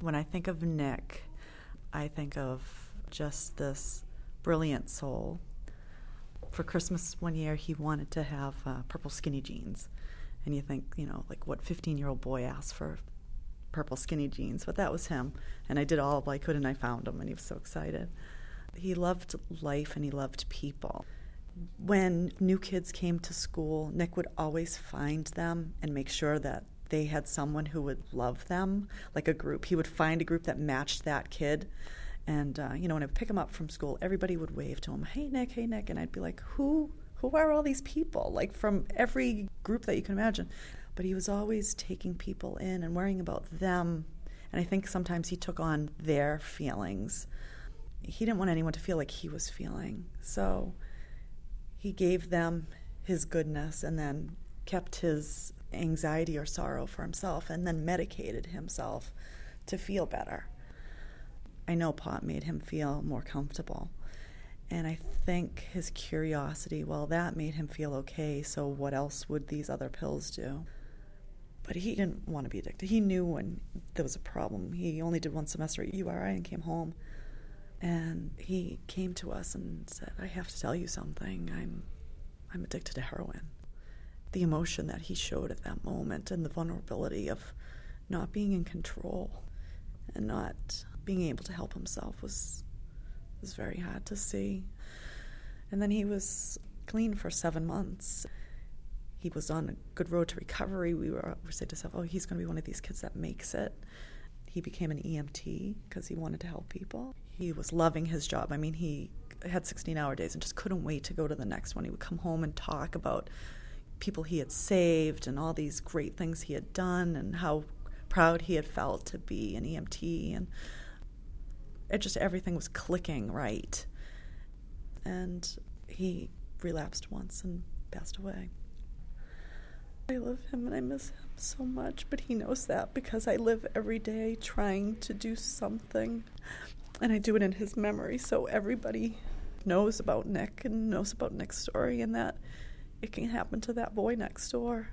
When I think of Nick, I think of just this brilliant soul. For Christmas one year, he wanted to have uh, purple skinny jeans. And you think, you know, like what 15 year old boy asks for purple skinny jeans? But that was him. And I did all I could and I found him, and he was so excited. He loved life and he loved people. When new kids came to school, Nick would always find them and make sure that they had someone who would love them, like a group. He would find a group that matched that kid. And uh, you know, when I would pick him up from school, everybody would wave to him, "Hey Nick, hey Nick," and I'd be like, "Who? Who are all these people?" Like from every group that you can imagine. But he was always taking people in and worrying about them. And I think sometimes he took on their feelings he didn't want anyone to feel like he was feeling. So he gave them his goodness and then kept his anxiety or sorrow for himself and then medicated himself to feel better. I know pot made him feel more comfortable. And I think his curiosity, well, that made him feel okay. So, what else would these other pills do? But he didn't want to be addicted. He knew when there was a problem. He only did one semester at URI and came home. And he came to us and said, I have to tell you something. I'm, I'm addicted to heroin. The emotion that he showed at that moment and the vulnerability of not being in control and not being able to help himself was, was very hard to see. And then he was clean for seven months. He was on a good road to recovery. We were, we said to ourselves, oh, he's going to be one of these kids that makes it. He became an EMT because he wanted to help people. He was loving his job. I mean, he had 16 hour days and just couldn't wait to go to the next one. He would come home and talk about people he had saved and all these great things he had done and how proud he had felt to be an EMT. And it just everything was clicking right. And he relapsed once and passed away. I love him and I miss him so much, but he knows that because I live every day trying to do something. And I do it in his memory, so everybody knows about Nick and knows about Nick's story and that it can happen to that boy next door.